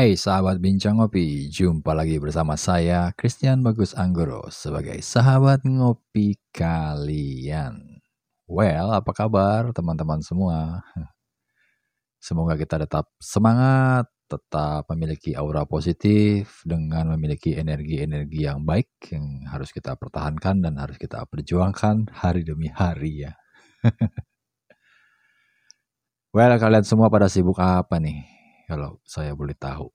Hai sahabat Bincang Ngopi, jumpa lagi bersama saya Christian Bagus Anggoro sebagai sahabat ngopi kalian. Well, apa kabar teman-teman semua? Semoga kita tetap semangat, tetap memiliki aura positif dengan memiliki energi-energi yang baik yang harus kita pertahankan dan harus kita perjuangkan hari demi hari ya. well, kalian semua pada sibuk apa nih? Kalau saya boleh tahu.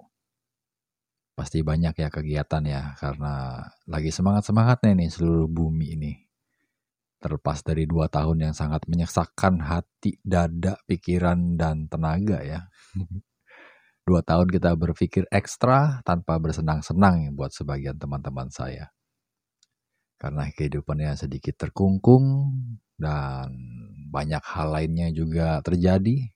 Pasti banyak ya kegiatan ya, karena lagi semangat-semangatnya nih seluruh bumi ini. Terlepas dari dua tahun yang sangat menyesakkan hati, dada, pikiran, dan tenaga ya. dua tahun kita berpikir ekstra tanpa bersenang-senang buat sebagian teman-teman saya. Karena kehidupannya sedikit terkungkung dan banyak hal lainnya juga terjadi.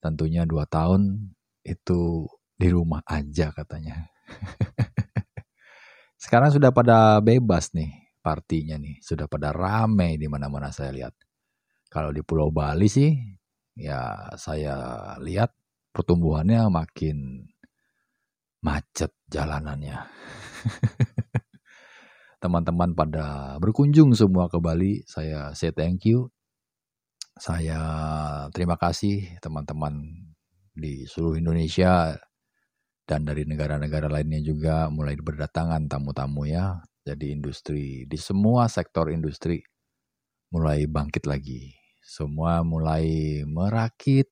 Tentunya dua tahun itu di rumah aja katanya. Sekarang sudah pada bebas nih partinya nih, sudah pada rame di mana-mana saya lihat. Kalau di Pulau Bali sih, ya saya lihat pertumbuhannya makin macet jalanannya. Teman-teman pada berkunjung semua ke Bali, saya say thank you. Saya terima kasih teman-teman di seluruh Indonesia dan dari negara-negara lainnya juga mulai berdatangan tamu-tamu ya. Jadi industri di semua sektor industri mulai bangkit lagi. Semua mulai merakit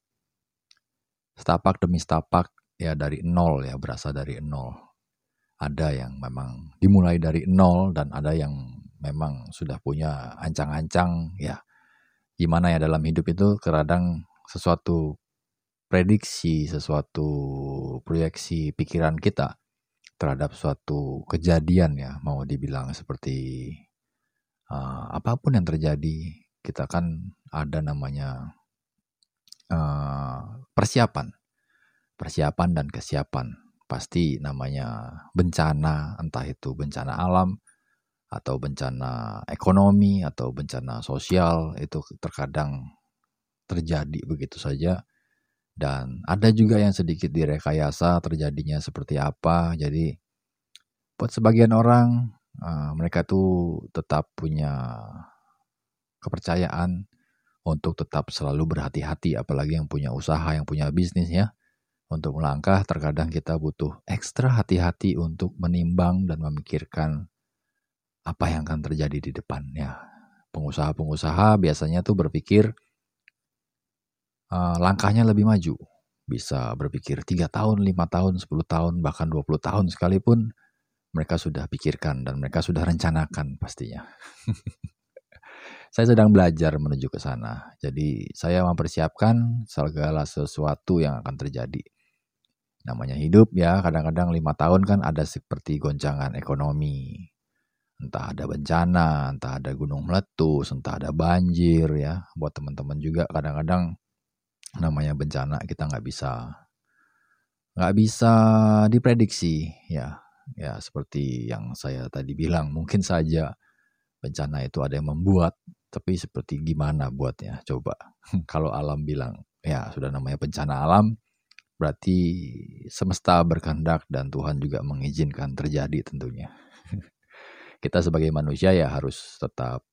setapak demi setapak ya dari nol ya berasa dari nol. Ada yang memang dimulai dari nol dan ada yang memang sudah punya ancang-ancang ya. Gimana ya dalam hidup itu kadang sesuatu prediksi, sesuatu proyeksi pikiran kita terhadap suatu kejadian ya, mau dibilang seperti uh, apa pun yang terjadi, kita kan ada namanya uh, persiapan, persiapan dan kesiapan. Pasti namanya bencana, entah itu bencana alam atau bencana ekonomi atau bencana sosial itu terkadang terjadi begitu saja dan ada juga yang sedikit direkayasa terjadinya seperti apa. Jadi buat sebagian orang uh, mereka tuh tetap punya kepercayaan untuk tetap selalu berhati-hati apalagi yang punya usaha, yang punya bisnis ya. Untuk melangkah terkadang kita butuh ekstra hati-hati untuk menimbang dan memikirkan apa yang akan terjadi di depannya. Pengusaha-pengusaha biasanya tuh berpikir uh, langkahnya lebih maju. Bisa berpikir 3 tahun, 5 tahun, 10 tahun, bahkan 20 tahun sekalipun mereka sudah pikirkan dan mereka sudah rencanakan pastinya. saya sedang belajar menuju ke sana. Jadi saya mempersiapkan segala sesuatu yang akan terjadi. Namanya hidup ya, kadang-kadang lima tahun kan ada seperti goncangan ekonomi. Entah ada bencana, entah ada gunung meletus, entah ada banjir ya. Buat teman-teman juga kadang-kadang namanya bencana kita nggak bisa nggak bisa diprediksi ya. Ya seperti yang saya tadi bilang mungkin saja bencana itu ada yang membuat tapi seperti gimana buatnya? Coba kalau alam bilang ya sudah namanya bencana alam berarti semesta berkehendak dan Tuhan juga mengizinkan terjadi tentunya. Kita sebagai manusia ya harus tetap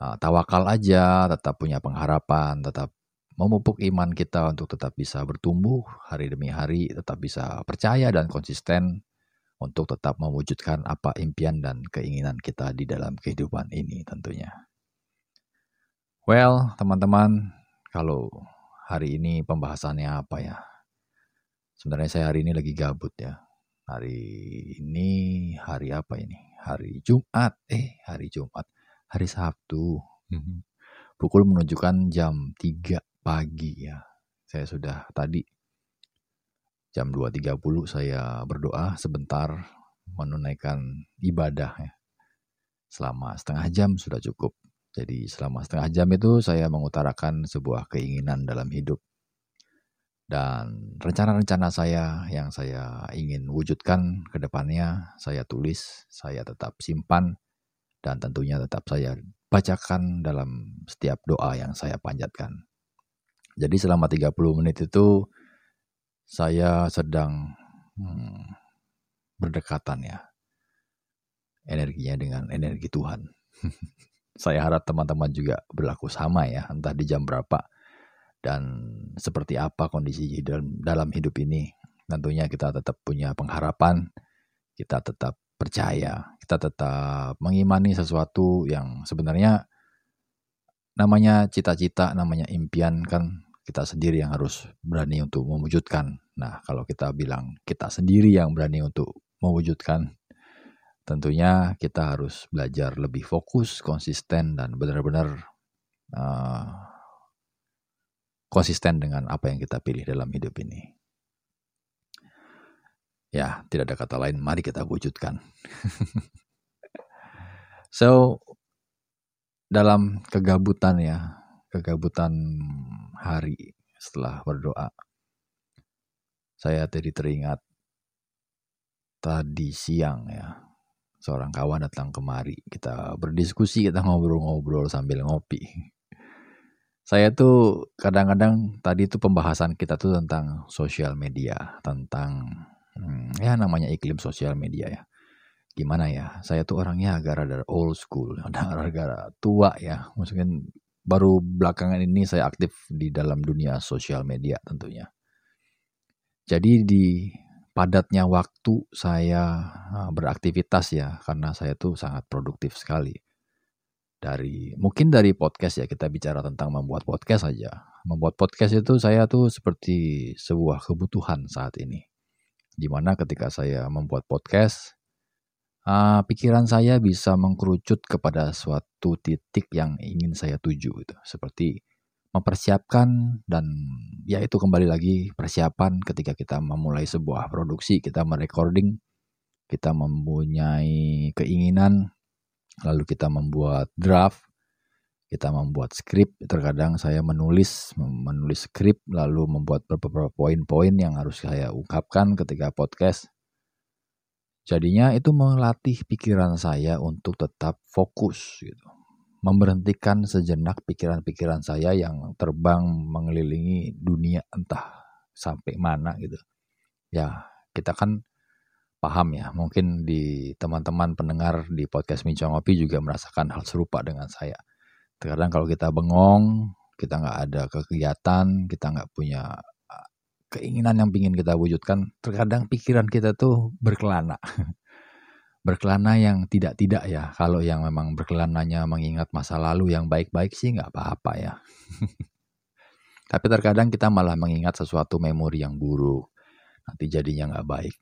uh, tawakal aja tetap punya pengharapan tetap memupuk iman kita untuk tetap bisa bertumbuh hari demi hari, tetap bisa percaya dan konsisten untuk tetap mewujudkan apa impian dan keinginan kita di dalam kehidupan ini tentunya. Well, teman-teman, kalau hari ini pembahasannya apa ya? Sebenarnya saya hari ini lagi gabut ya. Hari ini hari apa ini? Hari Jumat. Eh, hari Jumat. Hari Sabtu. Pukul menunjukkan jam 3 pagi ya. Saya sudah tadi Jam 2.30 saya berdoa sebentar menunaikan ibadah ya. Selama setengah jam sudah cukup. Jadi selama setengah jam itu saya mengutarakan sebuah keinginan dalam hidup. Dan rencana-rencana saya yang saya ingin wujudkan ke depannya, saya tulis, saya tetap simpan, dan tentunya tetap saya bacakan dalam setiap doa yang saya panjatkan. Jadi selama 30 menit itu saya sedang hmm, berdekatan ya energinya dengan energi Tuhan. saya harap teman-teman juga berlaku sama ya, entah di jam berapa dan seperti apa kondisi dalam, dalam hidup ini. Tentunya kita tetap punya pengharapan, kita tetap percaya, kita tetap mengimani sesuatu yang sebenarnya namanya cita-cita, namanya impian kan kita sendiri yang harus berani untuk mewujudkan. Nah, kalau kita bilang kita sendiri yang berani untuk mewujudkan, tentunya kita harus belajar lebih fokus, konsisten, dan benar-benar uh, konsisten dengan apa yang kita pilih dalam hidup ini. Ya, tidak ada kata lain, mari kita wujudkan. so, dalam kegabutan ya, kegabutan hari setelah berdoa, saya tadi teringat tadi siang ya, seorang kawan datang kemari, kita berdiskusi, kita ngobrol-ngobrol sambil ngopi. Saya tuh kadang-kadang tadi itu pembahasan kita tuh tentang sosial media, tentang Hmm, ya namanya iklim sosial media ya. Gimana ya, saya tuh orangnya agak rada old school, agak tua ya. Mungkin baru belakangan ini saya aktif di dalam dunia sosial media tentunya. Jadi di padatnya waktu saya ah, beraktivitas ya, karena saya tuh sangat produktif sekali. Dari mungkin dari podcast ya kita bicara tentang membuat podcast saja. Membuat podcast itu saya tuh seperti sebuah kebutuhan saat ini Di mana ketika saya membuat podcast, uh, pikiran saya bisa mengkerucut kepada suatu titik yang ingin saya tuju gitu. Seperti mempersiapkan dan ya itu kembali lagi persiapan ketika kita memulai sebuah produksi, kita merecording, kita mempunyai keinginan, lalu kita membuat draft, kita membuat skrip, terkadang saya menulis menulis skrip lalu membuat beberapa poin-poin yang harus saya ungkapkan ketika podcast. Jadinya itu melatih pikiran saya untuk tetap fokus gitu. Memberhentikan sejenak pikiran-pikiran saya yang terbang mengelilingi dunia entah sampai mana gitu. Ya, kita kan paham ya. Mungkin di teman-teman pendengar di podcast Mincong Ngopi juga merasakan hal serupa dengan saya Terkadang kalau kita bengong, kita nggak ada kegiatan, kita nggak punya keinginan yang ingin kita wujudkan, terkadang pikiran kita tuh berkelana. berkelana yang tidak-tidak ya. Kalau yang memang berkelananya mengingat masa lalu yang baik-baik sih nggak apa-apa ya. Tapi terkadang kita malah mengingat sesuatu memori yang buruk. Nanti jadinya nggak baik.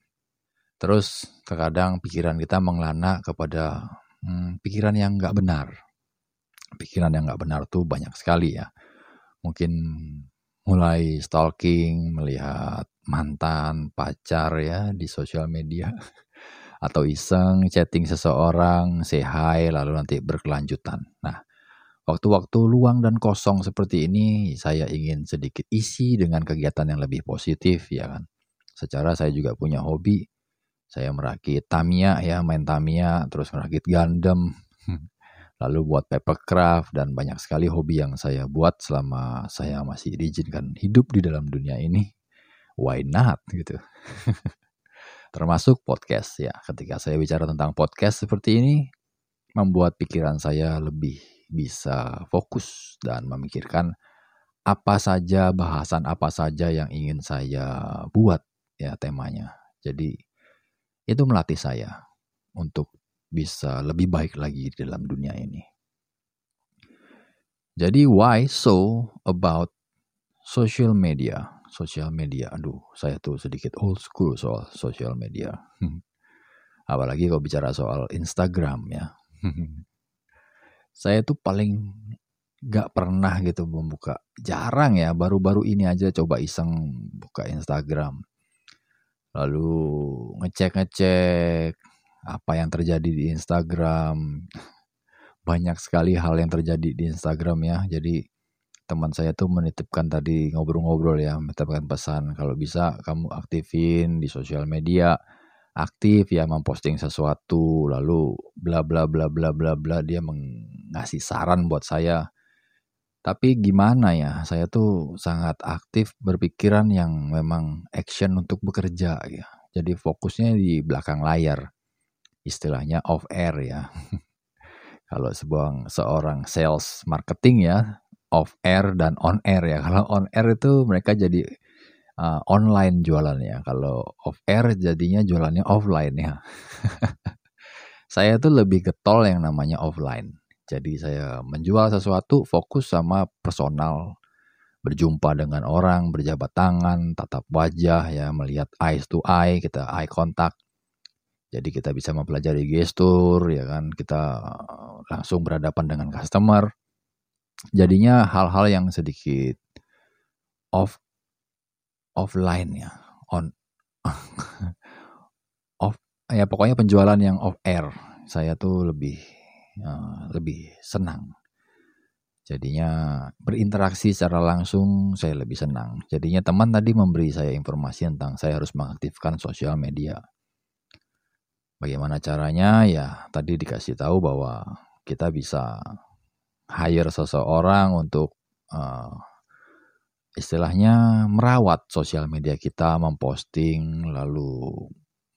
Terus terkadang pikiran kita mengelana kepada hmm, pikiran yang nggak benar pikiran yang nggak benar tuh banyak sekali ya. Mungkin mulai stalking, melihat mantan, pacar ya di sosial media. Atau iseng chatting seseorang, say hi, lalu nanti berkelanjutan. Nah, waktu-waktu luang dan kosong seperti ini saya ingin sedikit isi dengan kegiatan yang lebih positif ya kan. Secara saya juga punya hobi, saya merakit Tamiya ya, main Tamiya, terus merakit Gundam, lalu buat papercraft dan banyak sekali hobi yang saya buat selama saya masih diizinkan hidup di dalam dunia ini. Why not gitu. Termasuk podcast ya. Ketika saya bicara tentang podcast seperti ini membuat pikiran saya lebih bisa fokus dan memikirkan apa saja bahasan apa saja yang ingin saya buat ya temanya. Jadi itu melatih saya untuk bisa lebih baik lagi di dalam dunia ini. Jadi why so about social media? Social media, aduh, saya tuh sedikit old school soal social media. Apalagi kalau bicara soal Instagram ya. saya tuh paling gak pernah gitu membuka, jarang ya, baru-baru ini aja coba iseng buka Instagram. lalu ngecek-ngecek apa yang terjadi di Instagram. Banyak sekali hal yang terjadi di Instagram ya. Jadi teman saya tuh menitipkan tadi ngobrol-ngobrol ya, menitipkan pesan kalau bisa kamu aktifin di sosial media, aktif ya memposting sesuatu, lalu bla bla bla bla bla bla dia mengasih saran buat saya. Tapi gimana ya, saya tuh sangat aktif berpikiran yang memang action untuk bekerja ya. Jadi fokusnya di belakang layar. Istilahnya off air ya. Kalau sebuah seorang sales marketing ya, off air dan on air ya. Kalau on air itu mereka jadi uh, online jualannya. Kalau off air jadinya jualannya offline ya. saya tuh lebih getol yang namanya offline. Jadi saya menjual sesuatu fokus sama personal, berjumpa dengan orang, berjabat tangan, tatap wajah ya, melihat eyes to eye, kita eye contact. Jadi kita bisa mempelajari gestur ya kan, kita langsung berhadapan dengan customer. Jadinya hal-hal yang sedikit off offline ya. On off ya pokoknya penjualan yang off air. Saya tuh lebih uh, lebih senang. Jadinya berinteraksi secara langsung saya lebih senang. Jadinya teman tadi memberi saya informasi tentang saya harus mengaktifkan sosial media bagaimana caranya ya tadi dikasih tahu bahwa kita bisa hire seseorang untuk uh, istilahnya merawat sosial media kita, memposting, lalu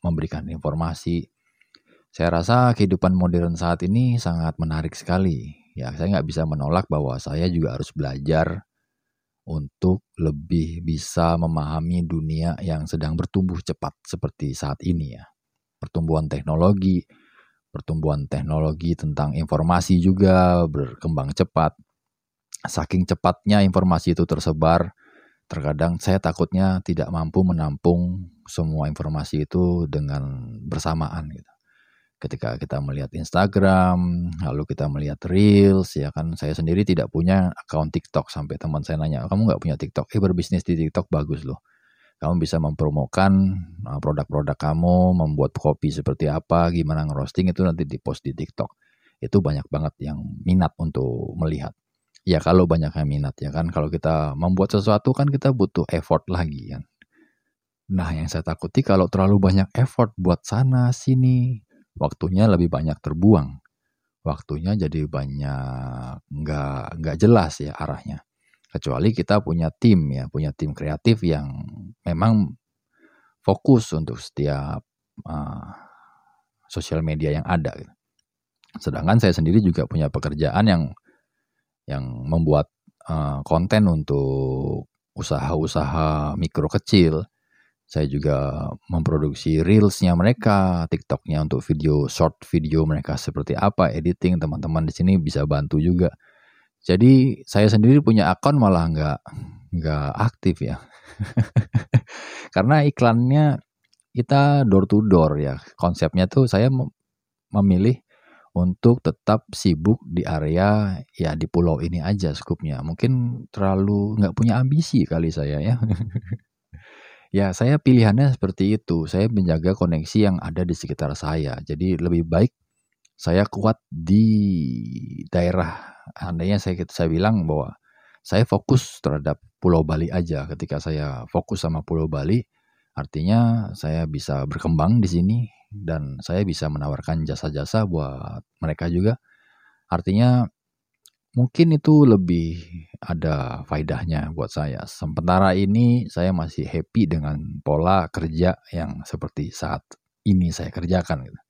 memberikan informasi. Saya rasa kehidupan modern saat ini sangat menarik sekali. Ya, saya nggak bisa menolak bahwa saya juga harus belajar untuk lebih bisa memahami dunia yang sedang bertumbuh cepat seperti saat ini ya. Pertumbuhan teknologi, pertumbuhan teknologi tentang informasi juga berkembang cepat. Saking cepatnya informasi itu tersebar, terkadang saya takutnya tidak mampu menampung semua informasi itu dengan bersamaan gitu. Ketika kita melihat Instagram, lalu kita melihat Reels, ya kan saya sendiri tidak punya akun TikTok sampai teman saya nanya, kamu nggak punya TikTok? Eh berbisnis di TikTok bagus loh kamu bisa mempromokan uh, produk-produk kamu, membuat kopi seperti apa, gimana ngerosting itu nanti di post di TikTok. Itu banyak banget yang minat untuk melihat. Ya kalau banyak yang minat ya kan, kalau kita membuat sesuatu kan kita butuh effort lagi kan. Nah yang saya takuti kalau terlalu banyak effort buat sana sini, waktunya lebih banyak terbuang. Waktunya jadi banyak nggak nggak jelas ya arahnya kecuali kita punya tim ya punya tim kreatif yang memang fokus untuk setiap uh, sosial media yang ada sedangkan saya sendiri juga punya pekerjaan yang yang membuat uh, konten untuk usaha-usaha mikro kecil saya juga memproduksi reelsnya mereka, TikToknya untuk video short video mereka seperti apa, editing teman-teman di sini bisa bantu juga. Jadi saya sendiri punya akun malah nggak nggak aktif ya. Karena iklannya kita door to door ya. Konsepnya tuh saya memilih untuk tetap sibuk di area ya di pulau ini aja skupnya. Mungkin terlalu nggak punya ambisi kali saya ya. ya saya pilihannya seperti itu. Saya menjaga koneksi yang ada di sekitar saya. Jadi lebih baik saya kuat di daerah andainya saya saya bilang bahwa saya fokus terhadap Pulau Bali aja. Ketika saya fokus sama Pulau Bali artinya saya bisa berkembang di sini dan saya bisa menawarkan jasa-jasa buat mereka juga. Artinya mungkin itu lebih ada faidahnya buat saya. Sementara ini saya masih happy dengan pola kerja yang seperti saat ini saya kerjakan gitu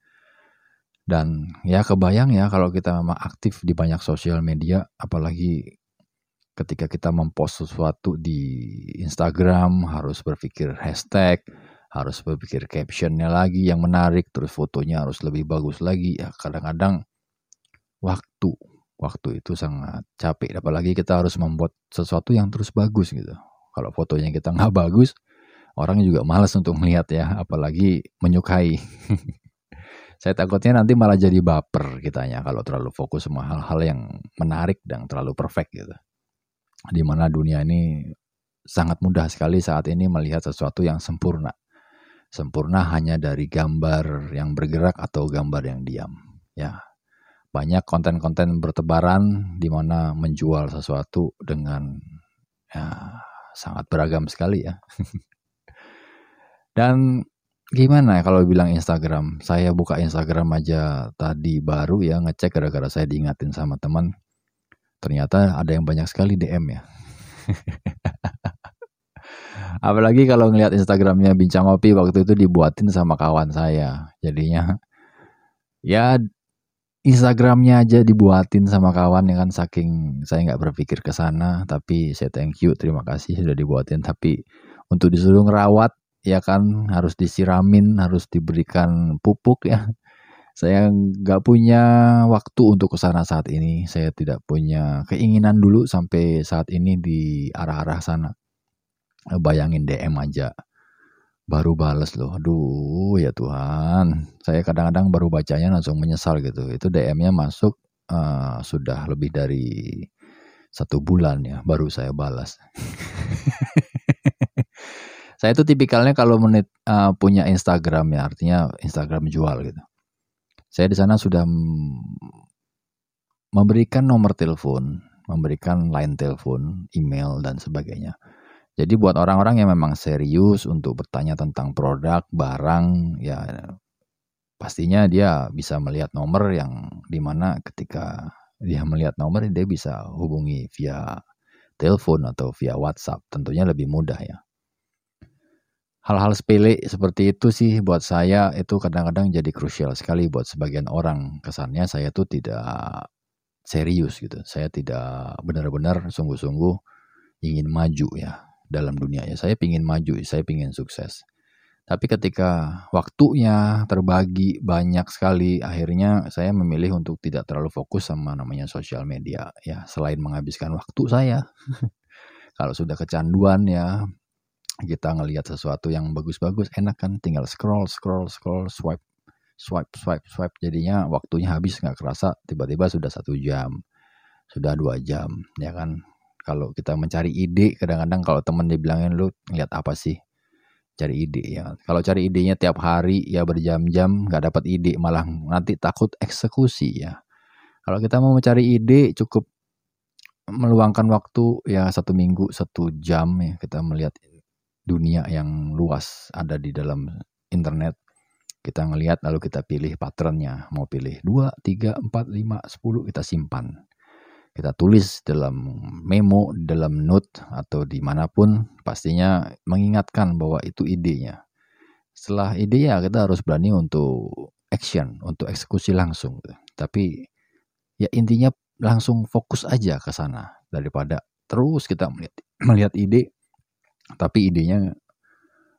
dan ya kebayang ya kalau kita memang aktif di banyak sosial media, apalagi ketika kita mempost sesuatu di Instagram harus berpikir hashtag, harus berpikir captionnya lagi yang menarik, terus fotonya harus lebih bagus lagi. Ya kadang-kadang waktu, waktu itu sangat capek. Apalagi kita harus membuat sesuatu yang terus bagus gitu. Kalau fotonya kita nggak bagus, orang juga malas untuk melihat ya, apalagi menyukai. Saya takutnya nanti malah jadi baper kitanya kalau terlalu fokus sama hal-hal yang menarik dan terlalu perfect gitu. Di mana dunia ini sangat mudah sekali saat ini melihat sesuatu yang sempurna. sempurna hanya dari gambar yang bergerak atau gambar yang diam. Ya, banyak konten-konten bertebaran di mana menjual sesuatu dengan ya, sangat beragam sekali ya. Dan gimana ya kalau bilang Instagram? Saya buka Instagram aja tadi baru ya ngecek gara-gara saya diingatin sama teman. Ternyata ada yang banyak sekali DM ya. Apalagi kalau ngelihat Instagramnya Bincang Kopi waktu itu dibuatin sama kawan saya. Jadinya ya Instagramnya aja dibuatin sama kawan ya kan saking saya nggak berpikir ke sana tapi saya thank you terima kasih sudah dibuatin tapi untuk disuruh ngerawat ya kan harus disiramin harus diberikan pupuk ya saya nggak punya waktu untuk ke sana saat ini saya tidak punya keinginan dulu sampai saat ini di arah-arah sana bayangin DM aja baru bales loh. Aduh ya Tuhan. Saya kadang-kadang baru bacanya langsung menyesal gitu. Itu DM-nya masuk uh, sudah lebih dari satu bulan ya baru saya balas. saya itu tipikalnya kalau menit uh, punya Instagram ya artinya Instagram jual gitu. Saya di sana sudah memberikan nomor telepon, memberikan line telepon, email dan sebagainya. Jadi buat orang-orang yang memang serius untuk bertanya tentang produk, barang, ya pastinya dia bisa melihat nomor yang di mana ketika dia melihat nomor dia bisa hubungi via telepon atau via WhatsApp. Tentunya lebih mudah ya. Hal-hal sepele seperti itu sih buat saya itu kadang-kadang jadi krusial sekali buat sebagian orang. Kesannya saya tuh tidak serius gitu. Saya tidak benar-benar sungguh-sungguh ingin maju ya dalam dunia ya. Saya ingin maju, saya ingin sukses. Tapi ketika waktunya terbagi banyak sekali, akhirnya saya memilih untuk tidak terlalu fokus sama namanya sosial media. Ya, selain menghabiskan waktu saya, kalau sudah kecanduan ya, kita ngelihat sesuatu yang bagus-bagus, enak kan, tinggal scroll, scroll, scroll, swipe, swipe, swipe, swipe. Jadinya waktunya habis nggak kerasa, tiba-tiba sudah satu jam, sudah dua jam, ya kan? Kalau kita mencari ide kadang-kadang kalau temen dibilangin lu lihat apa sih? Cari ide ya kalau cari idenya tiap hari ya berjam-jam nggak dapat ide malah nanti takut eksekusi ya. Kalau kita mau mencari ide cukup meluangkan waktu ya satu minggu satu jam ya kita melihat dunia yang luas ada di dalam internet kita ngelihat lalu kita pilih patternnya mau pilih 2, 3, 4, 5, 10 kita simpan kita tulis dalam memo, dalam note atau di mana pun pastinya mengingatkan bahwa itu idenya. Setelah ide ya kita harus berani untuk action, untuk eksekusi langsung. Tapi ya intinya langsung fokus aja ke sana daripada terus kita melihat melihat ide tapi idenya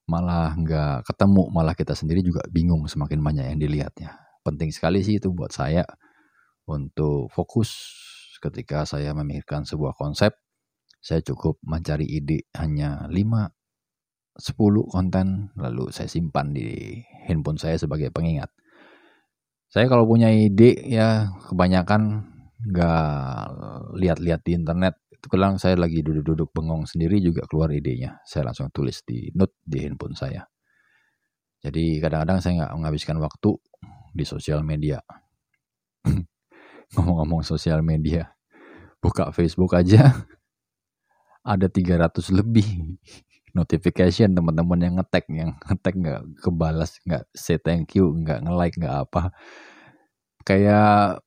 malah nggak ketemu malah kita sendiri juga bingung semakin banyak yang dilihatnya penting sekali sih itu buat saya untuk fokus ketika saya memikirkan sebuah konsep, saya cukup mencari ide hanya 5 10 konten lalu saya simpan di handphone saya sebagai pengingat. Saya kalau punya ide ya kebanyakan nggak lihat-lihat di internet. Kadang saya lagi duduk-duduk bengong sendiri juga keluar idenya. Saya langsung tulis di note di handphone saya. Jadi kadang-kadang saya nggak menghabiskan waktu di sosial media. Ngomong-ngomong sosial media, buka Facebook aja ada 300 lebih notification teman-teman yang ngetek yang ngetek nggak kebalas nggak say thank you nggak nge-like nggak apa kayak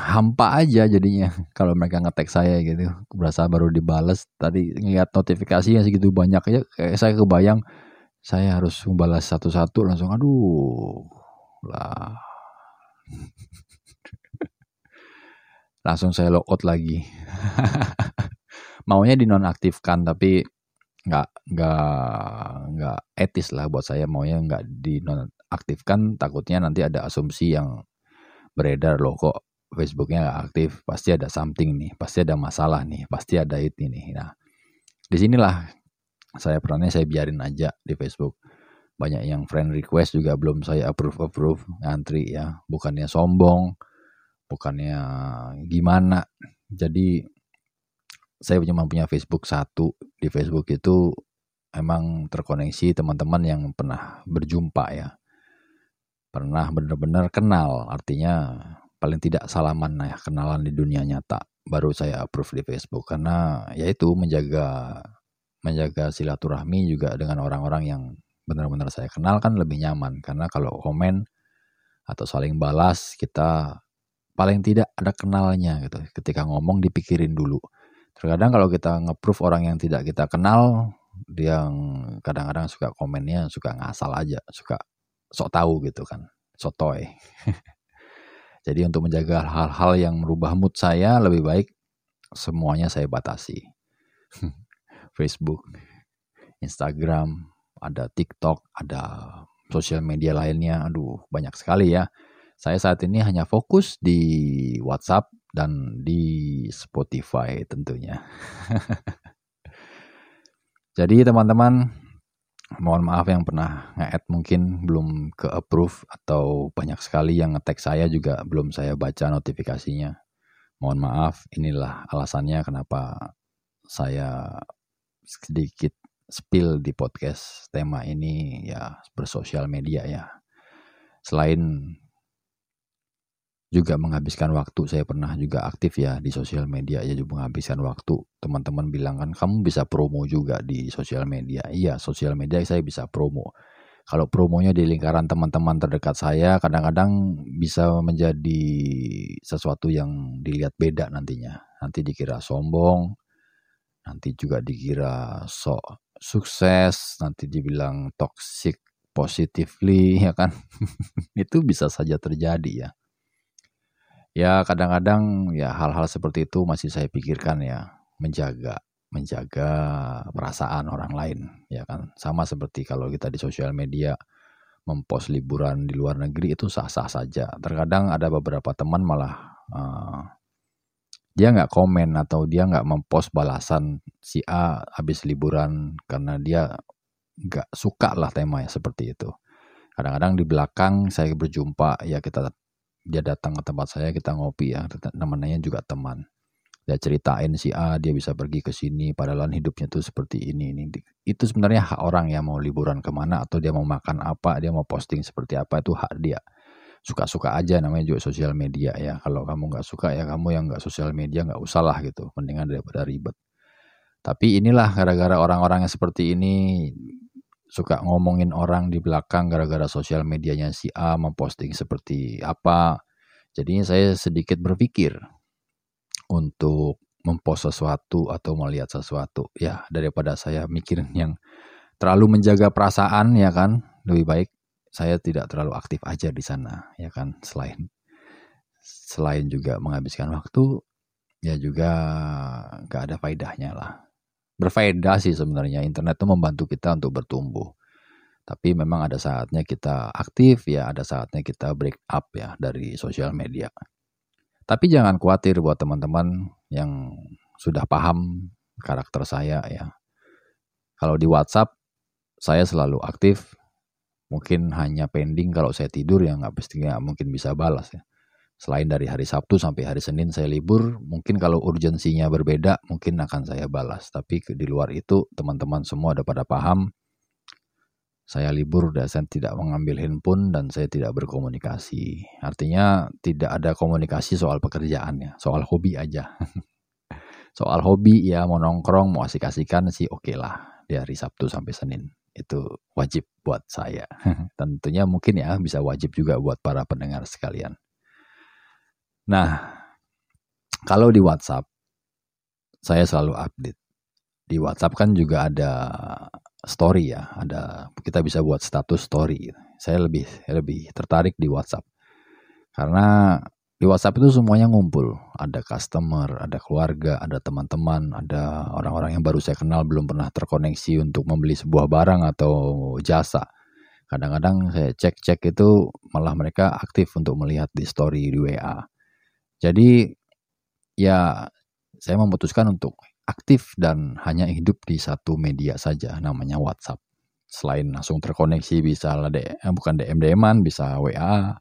hampa aja jadinya. Kalau mereka ngetek saya gitu berasa baru dibalas tadi ngeliat notifikasinya segitu banyak aja kayak saya kebayang saya harus membalas satu-satu langsung aduh lah. Langsung saya logout lagi. Maunya dinonaktifkan tapi nggak nggak nggak etis lah buat saya. Maunya nggak dinonaktifkan takutnya nanti ada asumsi yang beredar loh kok Facebooknya nggak aktif pasti ada something nih pasti ada masalah nih pasti ada itu nih nah di sinilah saya perannya saya biarin aja di Facebook banyak yang friend request juga belum saya approve approve ngantri ya bukannya sombong bukannya gimana. Jadi saya cuma punya Facebook satu. Di Facebook itu emang terkoneksi teman-teman yang pernah berjumpa ya. Pernah benar-benar kenal, artinya paling tidak salaman ya, kenalan di dunia nyata. Baru saya approve di Facebook karena yaitu menjaga menjaga silaturahmi juga dengan orang-orang yang benar-benar saya kenal kan lebih nyaman karena kalau komen atau saling balas kita paling tidak ada kenalnya gitu. Ketika ngomong dipikirin dulu. Terkadang kalau kita nge-proof orang yang tidak kita kenal, dia kadang-kadang suka komennya suka ngasal aja, suka sok tahu gitu kan, sotoy. Jadi untuk menjaga hal-hal yang merubah mood saya lebih baik semuanya saya batasi. Facebook, Instagram, ada TikTok, ada sosial media lainnya. Aduh, banyak sekali ya. Saya saat ini hanya fokus di WhatsApp dan di Spotify tentunya. Jadi teman-teman, mohon maaf yang pernah nge-add mungkin belum ke approve atau banyak sekali yang nge-tag saya juga belum saya baca notifikasinya. Mohon maaf, inilah alasannya kenapa saya sedikit spill di podcast tema ini ya bersosial media ya. Selain juga menghabiskan waktu, saya pernah juga aktif ya di sosial media ya juga menghabiskan waktu. Teman-teman bilang kan kamu bisa promo juga di sosial media. Iya, sosial media saya bisa promo. Kalau promonya di lingkaran teman-teman terdekat saya kadang-kadang bisa menjadi sesuatu yang dilihat beda nantinya. Nanti dikira sombong, nanti juga dikira sok sukses, nanti dibilang toxic positively ya kan. itu bisa saja terjadi ya. Ya kadang-kadang ya hal-hal seperti itu masih saya pikirkan ya, menjaga menjaga perasaan orang lain ya kan. Sama seperti kalau kita di sosial media mempost liburan di luar negeri itu sah-sah saja. Terkadang ada beberapa teman malah uh, dia nggak komen atau dia nggak mempost balasan si A habis liburan karena dia nggak suka lah temanya seperti itu. Kadang-kadang di belakang saya berjumpa ya kita dia datang ke tempat saya kita ngopi ya namanya juga teman dia ceritain si A dia bisa pergi ke sini padahal hidupnya tuh seperti ini ini itu sebenarnya hak orang yang mau liburan ke mana atau dia mau makan apa dia mau posting seperti apa itu hak dia suka-suka aja namanya juga sosial media ya. Kalau kamu nggak suka ya kamu yang nggak sosial media nggak usah lah gitu. Mendingan daripada ribet. Tapi inilah gara-gara orang-orang yang seperti ini suka ngomongin orang di belakang gara-gara sosial medianya si A memposting seperti apa. Jadinya saya sedikit berpikir untuk mempost sesuatu atau melihat sesuatu. Ya daripada saya mikirin yang terlalu menjaga perasaan ya kan. Lebih baik saya tidak terlalu aktif aja di sana ya kan selain selain juga menghabiskan waktu ya juga nggak ada faedahnya lah berfaedah sih sebenarnya. Internet itu membantu kita untuk bertumbuh. Tapi memang ada saatnya kita aktif ya ada saatnya kita break up ya dari sosial media. Tapi jangan khawatir buat teman-teman yang sudah paham karakter saya ya. Kalau di WhatsApp saya selalu aktif. Mungkin hanya pending kalau saya tidur ya nggak pasti nggak mungkin bisa balas ya. Selain dari hari Sabtu sampai hari Senin saya libur, mungkin kalau urgensinya berbeda mungkin akan saya balas. Tapi di luar itu teman-teman semua ada pada paham saya libur dan saya tidak mengambil handphone dan saya tidak berkomunikasi. Artinya tidak ada komunikasi soal pekerjaannya, soal hobi aja. soal hobi ya mau nongkrong, mau asik-asikan sih oke okay lah di hari Sabtu sampai Senin itu wajib buat saya. Tentunya mungkin ya bisa wajib juga buat para pendengar sekalian. Nah, kalau di WhatsApp saya selalu update. Di WhatsApp kan juga ada story ya, ada kita bisa buat status story. Saya lebih lebih tertarik di WhatsApp. Karena di WhatsApp itu semuanya ngumpul. Ada customer, ada keluarga, ada teman-teman, ada orang-orang yang baru saya kenal belum pernah terkoneksi untuk membeli sebuah barang atau jasa. Kadang-kadang saya cek-cek itu malah mereka aktif untuk melihat di story di WA. Jadi ya saya memutuskan untuk aktif dan hanya hidup di satu media saja namanya WhatsApp. Selain langsung terkoneksi bisa DM, eh, bukan DM DM-an, bisa WA,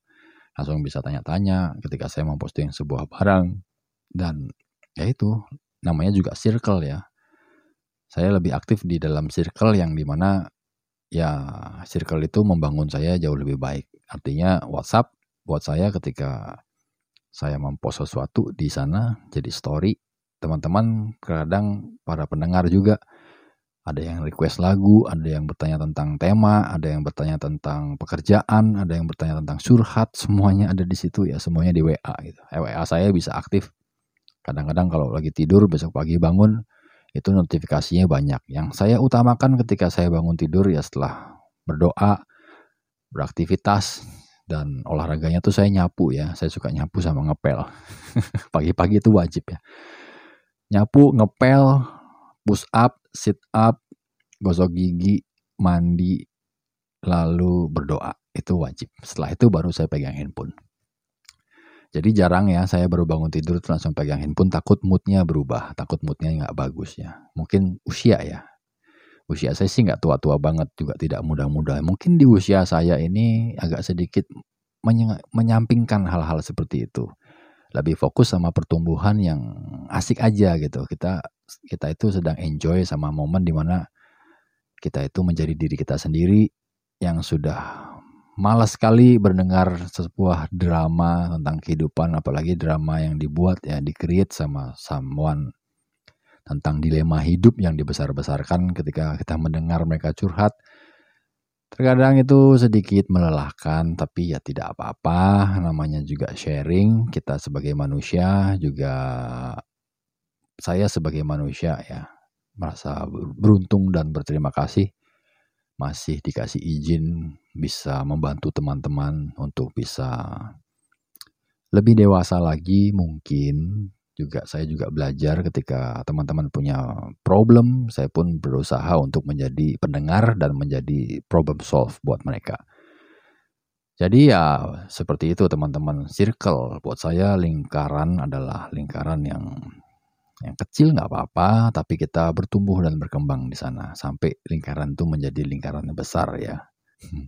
langsung bisa tanya-tanya ketika saya memposting sebuah barang dan ya itu namanya juga circle ya Saya lebih aktif di dalam circle yang di mana ya circle itu membangun saya jauh lebih baik. Artinya WhatsApp buat saya ketika saya mempost sesuatu di sana jadi story teman-teman kadang para pendengar juga ada yang request lagu, ada yang bertanya tentang tema, ada yang bertanya tentang pekerjaan, ada yang bertanya tentang surhat, semuanya ada di situ ya, semuanya di WA gitu. Eh, WA saya bisa aktif. Kadang-kadang kalau lagi tidur besok pagi bangun itu notifikasinya banyak. Yang saya utamakan ketika saya bangun tidur ya setelah berdoa, beraktivitas dan olahraganya tuh saya nyapu ya. Saya suka nyapu sama ngepel. Pagi-pagi itu wajib ya. Nyapu, ngepel, push up, sit up, gosok gigi, mandi, lalu berdoa. Itu wajib. Setelah itu baru saya pegang handphone. Jadi jarang ya saya baru bangun tidur langsung pegang handphone takut moodnya berubah, takut moodnya nggak bagus ya. Mungkin usia ya. Usia saya sih nggak tua-tua banget juga tidak muda-muda. Mungkin di usia saya ini agak sedikit menyampingkan hal-hal seperti itu. Lebih fokus sama pertumbuhan yang asik aja gitu. Kita kita itu sedang enjoy sama momen di mana kita itu menjadi diri kita sendiri yang sudah malas sekali mendengar sebuah drama tentang kehidupan apalagi drama yang dibuat ya di sama someone tentang dilema hidup yang dibesar-besarkan ketika kita mendengar mereka curhat. Terkadang itu sedikit melelahkan tapi ya tidak apa-apa. Namanya juga sharing. Kita sebagai manusia juga saya sebagai manusia ya merasa beruntung dan berterima kasih. Masih dikasih izin bisa membantu teman-teman untuk bisa lebih dewasa lagi mungkin juga saya juga belajar ketika teman-teman punya problem saya pun berusaha untuk menjadi pendengar dan menjadi problem solve buat mereka jadi ya seperti itu teman-teman circle buat saya lingkaran adalah lingkaran yang yang kecil nggak apa-apa, tapi kita bertumbuh dan berkembang di sana sampai lingkaran itu menjadi lingkaran yang besar ya.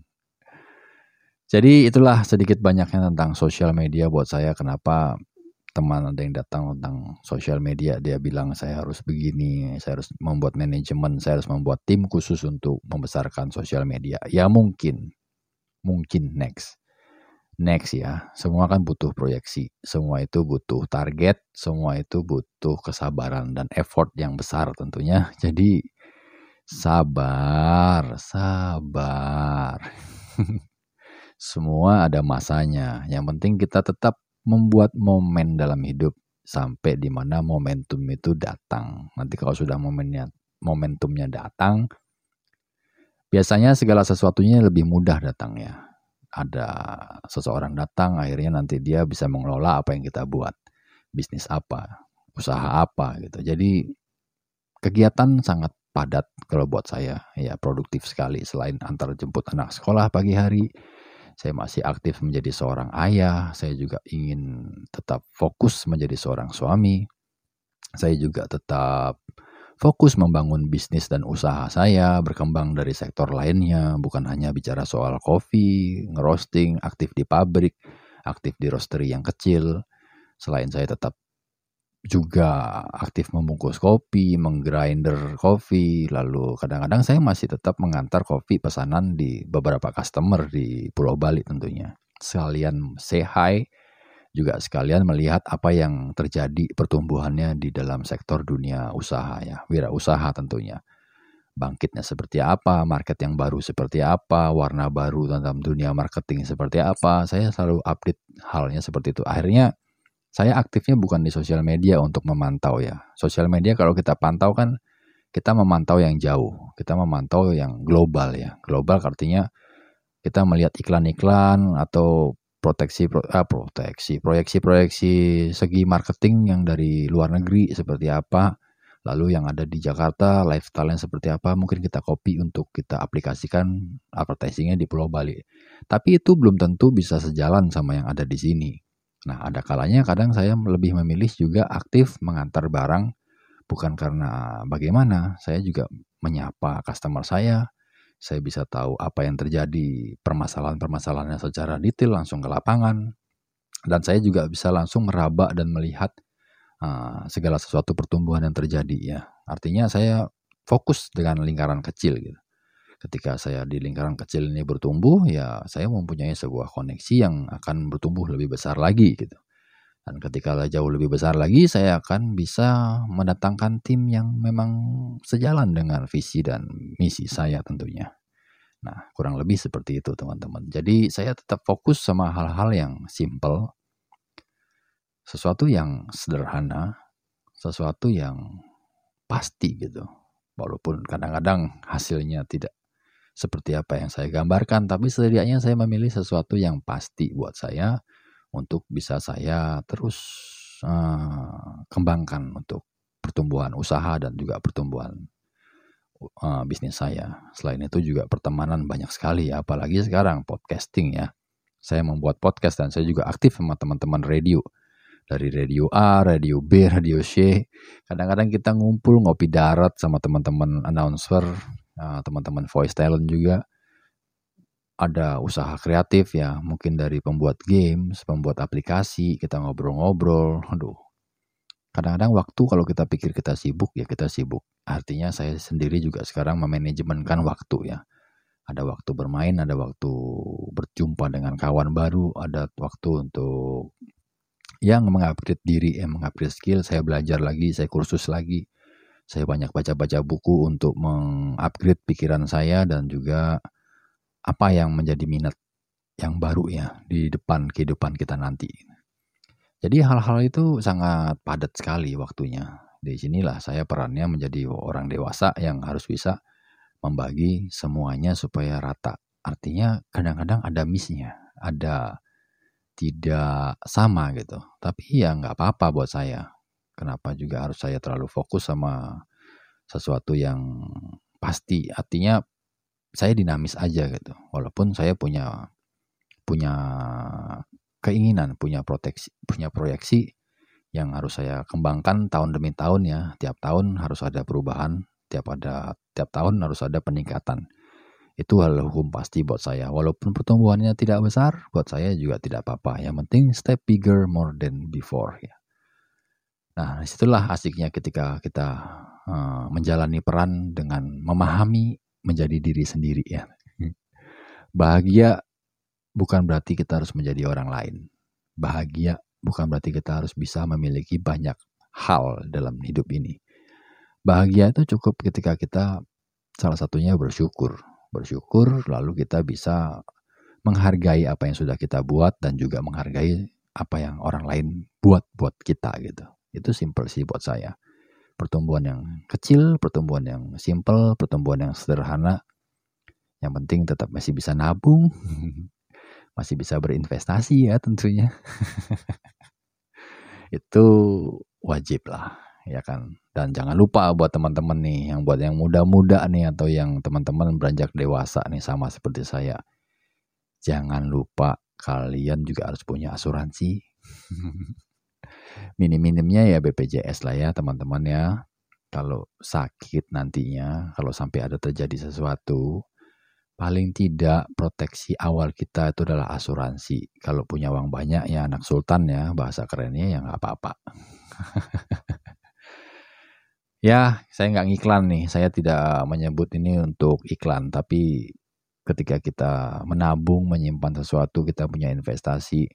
Jadi itulah sedikit banyaknya tentang sosial media buat saya. Kenapa teman ada yang datang tentang sosial media, dia bilang saya harus begini, saya harus membuat manajemen, saya harus membuat tim khusus untuk membesarkan sosial media. Ya mungkin, mungkin next next ya. Semua kan butuh proyeksi, semua itu butuh target, semua itu butuh kesabaran dan effort yang besar tentunya. Jadi sabar, sabar. semua ada masanya. Yang penting kita tetap membuat momen dalam hidup sampai di mana momentum itu datang. Nanti kalau sudah momennya momentumnya datang, biasanya segala sesuatunya lebih mudah datangnya ada seseorang datang akhirnya nanti dia bisa mengelola apa yang kita buat. Bisnis apa usaha apa gitu. Jadi kegiatan sangat padat kalau buat saya. Ya produktif sekali. Selain antar jemput anak sekolah pagi hari saya masih aktif menjadi seorang ayah saya juga ingin tetap fokus menjadi seorang suami saya juga tetap fokus membangun bisnis dan usaha saya, berkembang dari sektor lainnya, bukan hanya bicara soal kopi, ngerosting, aktif di pabrik, aktif di roastery yang kecil. Selain saya tetap juga aktif membungkus kopi, menggrinder kopi, lalu kadang-kadang saya masih tetap mengantar kopi pesanan di beberapa customer di Pulau Bali tentunya. Sekalian say hi, juga sekalian melihat apa yang terjadi pertumbuhannya di dalam sektor dunia usaha ya, wirausaha tentunya. Bangkitnya seperti apa, market yang baru seperti apa, warna baru dalam dunia marketing seperti apa. Saya selalu update halnya seperti itu. Akhirnya saya aktifnya bukan di sosial media untuk memantau ya. Sosial media kalau kita pantau kan kita memantau yang jauh, kita memantau yang global ya. Global artinya kita melihat iklan-iklan atau proteksi pro, ah, proteksi proyeksi-proyeksi segi marketing yang dari luar negeri seperti apa lalu yang ada di Jakarta lifestyle yang seperti apa mungkin kita copy untuk kita aplikasikan advertisingnya di Pulau Bali tapi itu belum tentu bisa sejalan sama yang ada di sini nah ada kalanya kadang saya lebih memilih juga aktif mengantar barang bukan karena bagaimana saya juga menyapa customer saya saya bisa tahu apa yang terjadi, permasalahan-permasalahannya secara detail langsung ke lapangan. Dan saya juga bisa langsung meraba dan melihat uh, segala sesuatu pertumbuhan yang terjadi ya. Artinya saya fokus dengan lingkaran kecil gitu. Ketika saya di lingkaran kecil ini bertumbuh, ya saya mempunyai sebuah koneksi yang akan bertumbuh lebih besar lagi gitu. Dan ketika jauh lebih besar lagi, saya akan bisa mendatangkan tim yang memang sejalan dengan visi dan misi saya tentunya. Nah, kurang lebih seperti itu teman-teman. Jadi saya tetap fokus sama hal-hal yang simple, sesuatu yang sederhana, sesuatu yang pasti gitu. Walaupun kadang-kadang hasilnya tidak seperti apa yang saya gambarkan, tapi setidaknya saya memilih sesuatu yang pasti buat saya, untuk bisa saya terus uh, kembangkan untuk pertumbuhan usaha dan juga pertumbuhan uh, bisnis saya. Selain itu juga pertemanan banyak sekali ya, apalagi sekarang podcasting ya. Saya membuat podcast dan saya juga aktif sama teman-teman radio. Dari radio A, radio B, radio C. Kadang-kadang kita ngumpul ngopi darat sama teman-teman announcer, teman-teman voice talent juga ada usaha kreatif ya, mungkin dari pembuat games, pembuat aplikasi, kita ngobrol-ngobrol. Aduh. Kadang-kadang waktu kalau kita pikir kita sibuk ya kita sibuk. Artinya saya sendiri juga sekarang memanajemenkan waktu ya. Ada waktu bermain, ada waktu berjumpa dengan kawan baru, ada waktu untuk yang mengupgrade diri, yang mengupgrade skill, saya belajar lagi, saya kursus lagi. Saya banyak baca-baca buku untuk mengupgrade pikiran saya dan juga apa yang menjadi minat yang baru ya di depan kehidupan kita nanti. Jadi hal-hal itu sangat padat sekali waktunya. Di sinilah saya perannya menjadi orang dewasa yang harus bisa membagi semuanya supaya rata. Artinya kadang-kadang ada missnya, ada tidak sama gitu. Tapi ya nggak apa-apa buat saya. Kenapa juga harus saya terlalu fokus sama sesuatu yang pasti. Artinya saya dinamis aja gitu. Walaupun saya punya punya keinginan, punya proteksi, punya proyeksi yang harus saya kembangkan tahun demi tahun ya. Tiap tahun harus ada perubahan, tiap ada tiap tahun harus ada peningkatan. Itu hal hukum pasti buat saya. Walaupun pertumbuhannya tidak besar, buat saya juga tidak apa-apa. Yang penting step bigger more than before ya. Nah, di situlah asiknya ketika kita uh, menjalani peran dengan memahami menjadi diri sendiri ya. Bahagia bukan berarti kita harus menjadi orang lain. Bahagia bukan berarti kita harus bisa memiliki banyak hal dalam hidup ini. Bahagia itu cukup ketika kita salah satunya bersyukur. Bersyukur lalu kita bisa menghargai apa yang sudah kita buat dan juga menghargai apa yang orang lain buat buat kita gitu. Itu simple sih buat saya pertumbuhan yang kecil, pertumbuhan yang simple, pertumbuhan yang sederhana. Yang penting tetap masih bisa nabung, masih bisa berinvestasi ya tentunya. Itu wajib lah, ya kan. Dan jangan lupa buat teman-teman nih, yang buat yang muda-muda nih atau yang teman-teman beranjak dewasa nih sama seperti saya. Jangan lupa kalian juga harus punya asuransi. minim-minimnya ya BPJS lah ya teman-teman ya. Kalau sakit nantinya, kalau sampai ada terjadi sesuatu, paling tidak proteksi awal kita itu adalah asuransi. Kalau punya uang banyak ya anak sultan ya, bahasa kerennya ya nggak apa-apa. ya, saya nggak ngiklan nih, saya tidak menyebut ini untuk iklan, tapi ketika kita menabung, menyimpan sesuatu, kita punya investasi,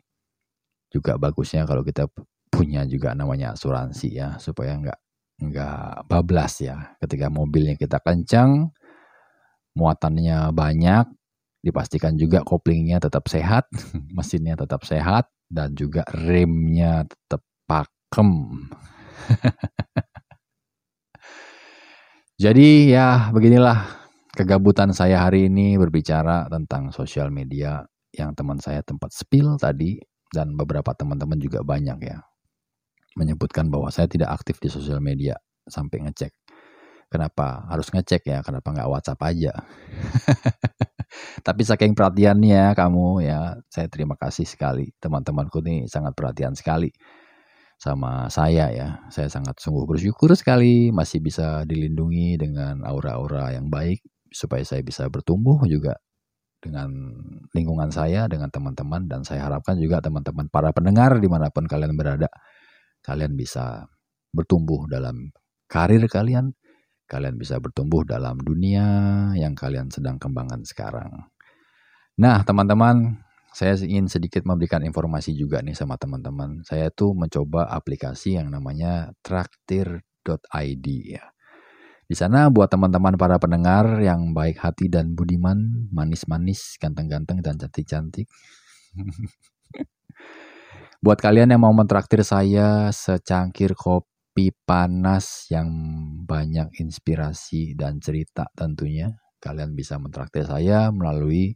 juga bagusnya kalau kita punya juga namanya asuransi ya supaya nggak nggak bablas ya. Ketika mobilnya kita kencang muatannya banyak dipastikan juga koplingnya tetap sehat mesinnya tetap sehat dan juga remnya tetap pakem. Jadi ya beginilah kegabutan saya hari ini berbicara tentang sosial media yang teman saya tempat spill tadi dan beberapa teman-teman juga banyak ya menyebutkan bahwa saya tidak aktif di sosial media sampai ngecek. Kenapa harus ngecek ya? Kenapa nggak WhatsApp aja? Tapi saking perhatiannya kamu ya, saya terima kasih sekali. Teman-temanku nih sangat perhatian sekali sama saya ya. Saya sangat sungguh bersyukur sekali masih bisa dilindungi dengan aura-aura yang baik supaya saya bisa bertumbuh juga dengan lingkungan saya, dengan teman-teman dan saya harapkan juga teman-teman para pendengar di mana pun kalian berada kalian bisa bertumbuh dalam karir kalian, kalian bisa bertumbuh dalam dunia yang kalian sedang kembangkan sekarang. Nah, teman-teman, saya ingin sedikit memberikan informasi juga nih sama teman-teman. Saya tuh mencoba aplikasi yang namanya traktir.id ya. Di sana buat teman-teman para pendengar yang baik hati dan budiman, manis-manis, ganteng-ganteng dan cantik-cantik. buat kalian yang mau mentraktir saya secangkir kopi panas yang banyak inspirasi dan cerita tentunya. Kalian bisa mentraktir saya melalui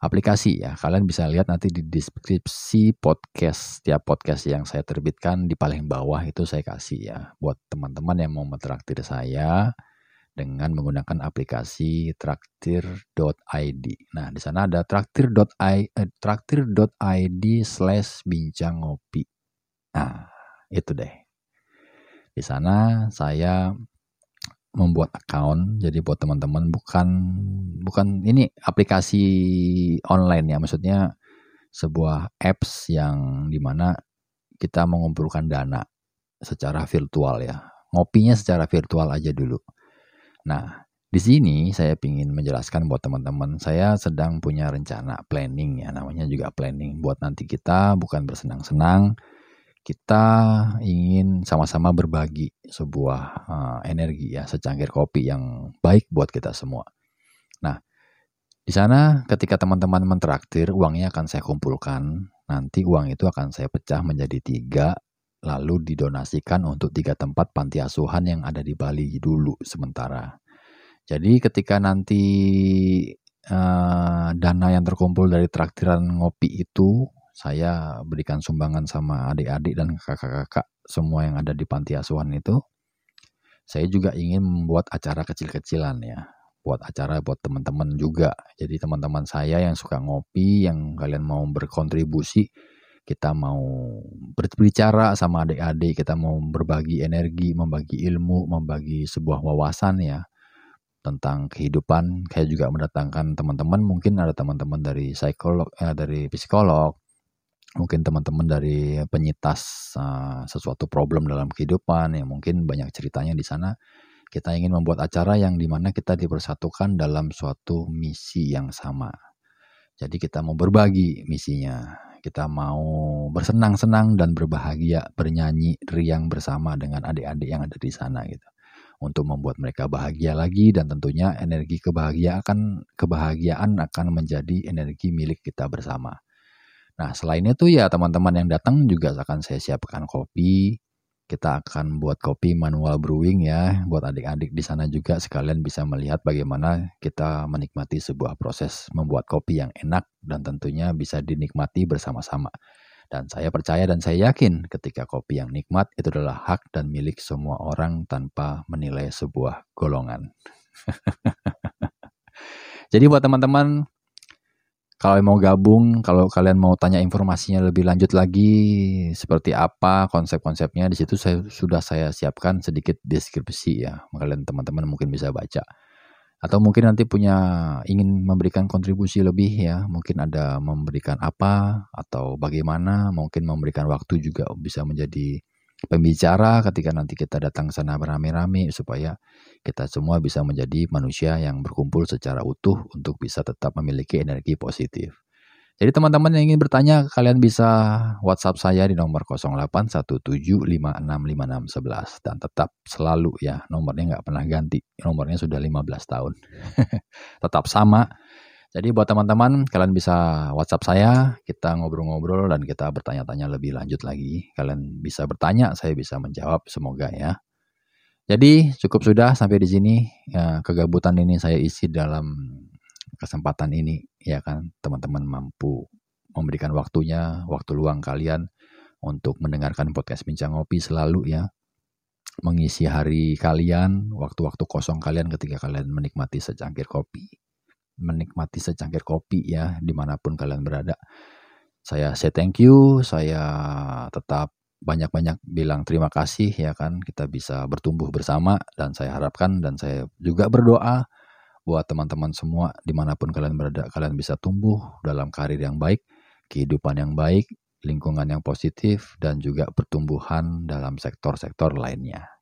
aplikasi ya. Kalian bisa lihat nanti di deskripsi podcast. Setiap podcast yang saya terbitkan di paling bawah itu saya kasih ya. Buat teman-teman yang mau mentraktir saya dengan menggunakan aplikasi traktir.id. Nah, di sana ada traktir.id eh, traktir.id slash bincang ngopi. Nah, itu deh. Di sana saya membuat account. Jadi buat teman-teman bukan bukan ini aplikasi online ya, maksudnya sebuah apps yang di mana kita mengumpulkan dana secara virtual ya. Ngopinya secara virtual aja dulu. Nah, di sini saya ingin menjelaskan buat teman-teman, saya sedang punya rencana planning ya, namanya juga planning buat nanti kita bukan bersenang-senang, kita ingin sama-sama berbagi sebuah uh, energi ya, secangkir kopi yang baik buat kita semua. Nah, di sana ketika teman-teman mentraktir, uangnya akan saya kumpulkan. Nanti uang itu akan saya pecah menjadi tiga, lalu didonasikan untuk tiga tempat panti asuhan yang ada di Bali dulu sementara. Jadi ketika nanti uh, dana yang terkumpul dari traktiran ngopi itu saya berikan sumbangan sama adik-adik dan kakak-kakak semua yang ada di panti asuhan itu. Saya juga ingin membuat acara kecil-kecilan ya. Buat acara buat teman-teman juga. Jadi teman-teman saya yang suka ngopi, yang kalian mau berkontribusi, kita mau berbicara sama adik-adik, kita mau berbagi energi, membagi ilmu, membagi sebuah wawasan ya tentang kehidupan. Saya juga mendatangkan teman-teman, mungkin ada teman-teman dari psikolog, eh, dari psikolog, mungkin teman-teman dari penyitas uh, sesuatu problem dalam kehidupan yang mungkin banyak ceritanya di sana. Kita ingin membuat acara yang di mana kita dipersatukan dalam suatu misi yang sama. Jadi kita mau berbagi misinya kita mau bersenang-senang dan berbahagia bernyanyi riang bersama dengan adik-adik yang ada di sana gitu untuk membuat mereka bahagia lagi dan tentunya energi kebahagiaan kebahagiaan akan menjadi energi milik kita bersama Nah, selain itu ya teman-teman yang datang juga akan saya siapkan kopi. Kita akan buat kopi manual brewing ya, buat adik-adik di sana juga sekalian bisa melihat bagaimana kita menikmati sebuah proses membuat kopi yang enak dan tentunya bisa dinikmati bersama-sama. Dan saya percaya dan saya yakin ketika kopi yang nikmat itu adalah hak dan milik semua orang tanpa menilai sebuah golongan. Jadi buat teman-teman kalau mau gabung, kalau kalian mau tanya informasinya lebih lanjut lagi seperti apa konsep-konsepnya di situ saya sudah saya siapkan sedikit deskripsi ya. Kalian teman-teman mungkin bisa baca. Atau mungkin nanti punya ingin memberikan kontribusi lebih ya, mungkin ada memberikan apa atau bagaimana, mungkin memberikan waktu juga bisa menjadi pembicara ketika nanti kita datang sana beramai-ramai supaya kita semua bisa menjadi manusia yang berkumpul secara utuh untuk bisa tetap memiliki energi positif. Jadi teman-teman yang ingin bertanya, kalian bisa WhatsApp saya di nomor 0817565611 dan tetap selalu ya nomornya nggak pernah ganti, nomornya sudah 15 tahun, tetap sama jadi buat teman-teman, kalian bisa WhatsApp saya, kita ngobrol-ngobrol dan kita bertanya-tanya lebih lanjut lagi. Kalian bisa bertanya, saya bisa menjawab, semoga ya. Jadi cukup sudah sampai di sini. Ya, kegabutan ini saya isi dalam kesempatan ini, ya kan, teman-teman mampu memberikan waktunya, waktu luang kalian untuk mendengarkan podcast Bincang Ngopi selalu ya. Mengisi hari kalian, waktu-waktu kosong kalian ketika kalian menikmati secangkir kopi menikmati secangkir kopi ya di mana pun kalian berada. Saya say thank you, saya tetap banyak-banyak bilang terima kasih ya kan kita bisa bertumbuh bersama dan saya harapkan dan saya juga berdoa buat teman-teman semua di mana pun kalian berada kalian bisa tumbuh dalam karir yang baik, kehidupan yang baik, lingkungan yang positif dan juga pertumbuhan dalam sektor-sektor lainnya.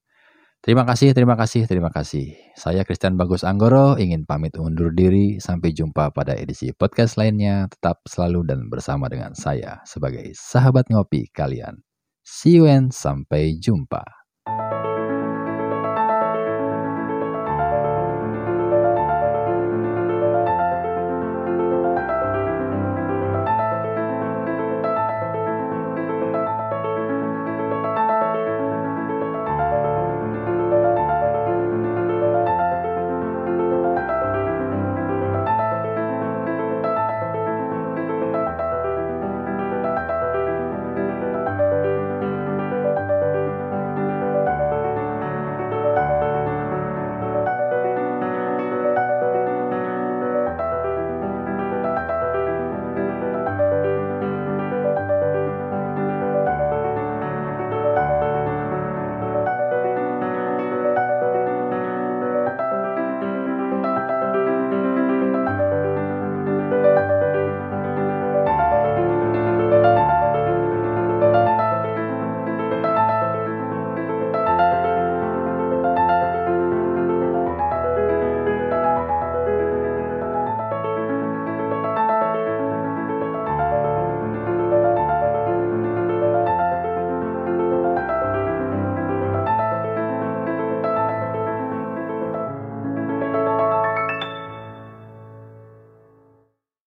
Terima kasih, terima kasih, terima kasih. Saya Christian Bagus Anggoro ingin pamit undur diri. Sampai jumpa pada edisi podcast lainnya. Tetap selalu dan bersama dengan saya sebagai sahabat ngopi kalian. See you and sampai jumpa.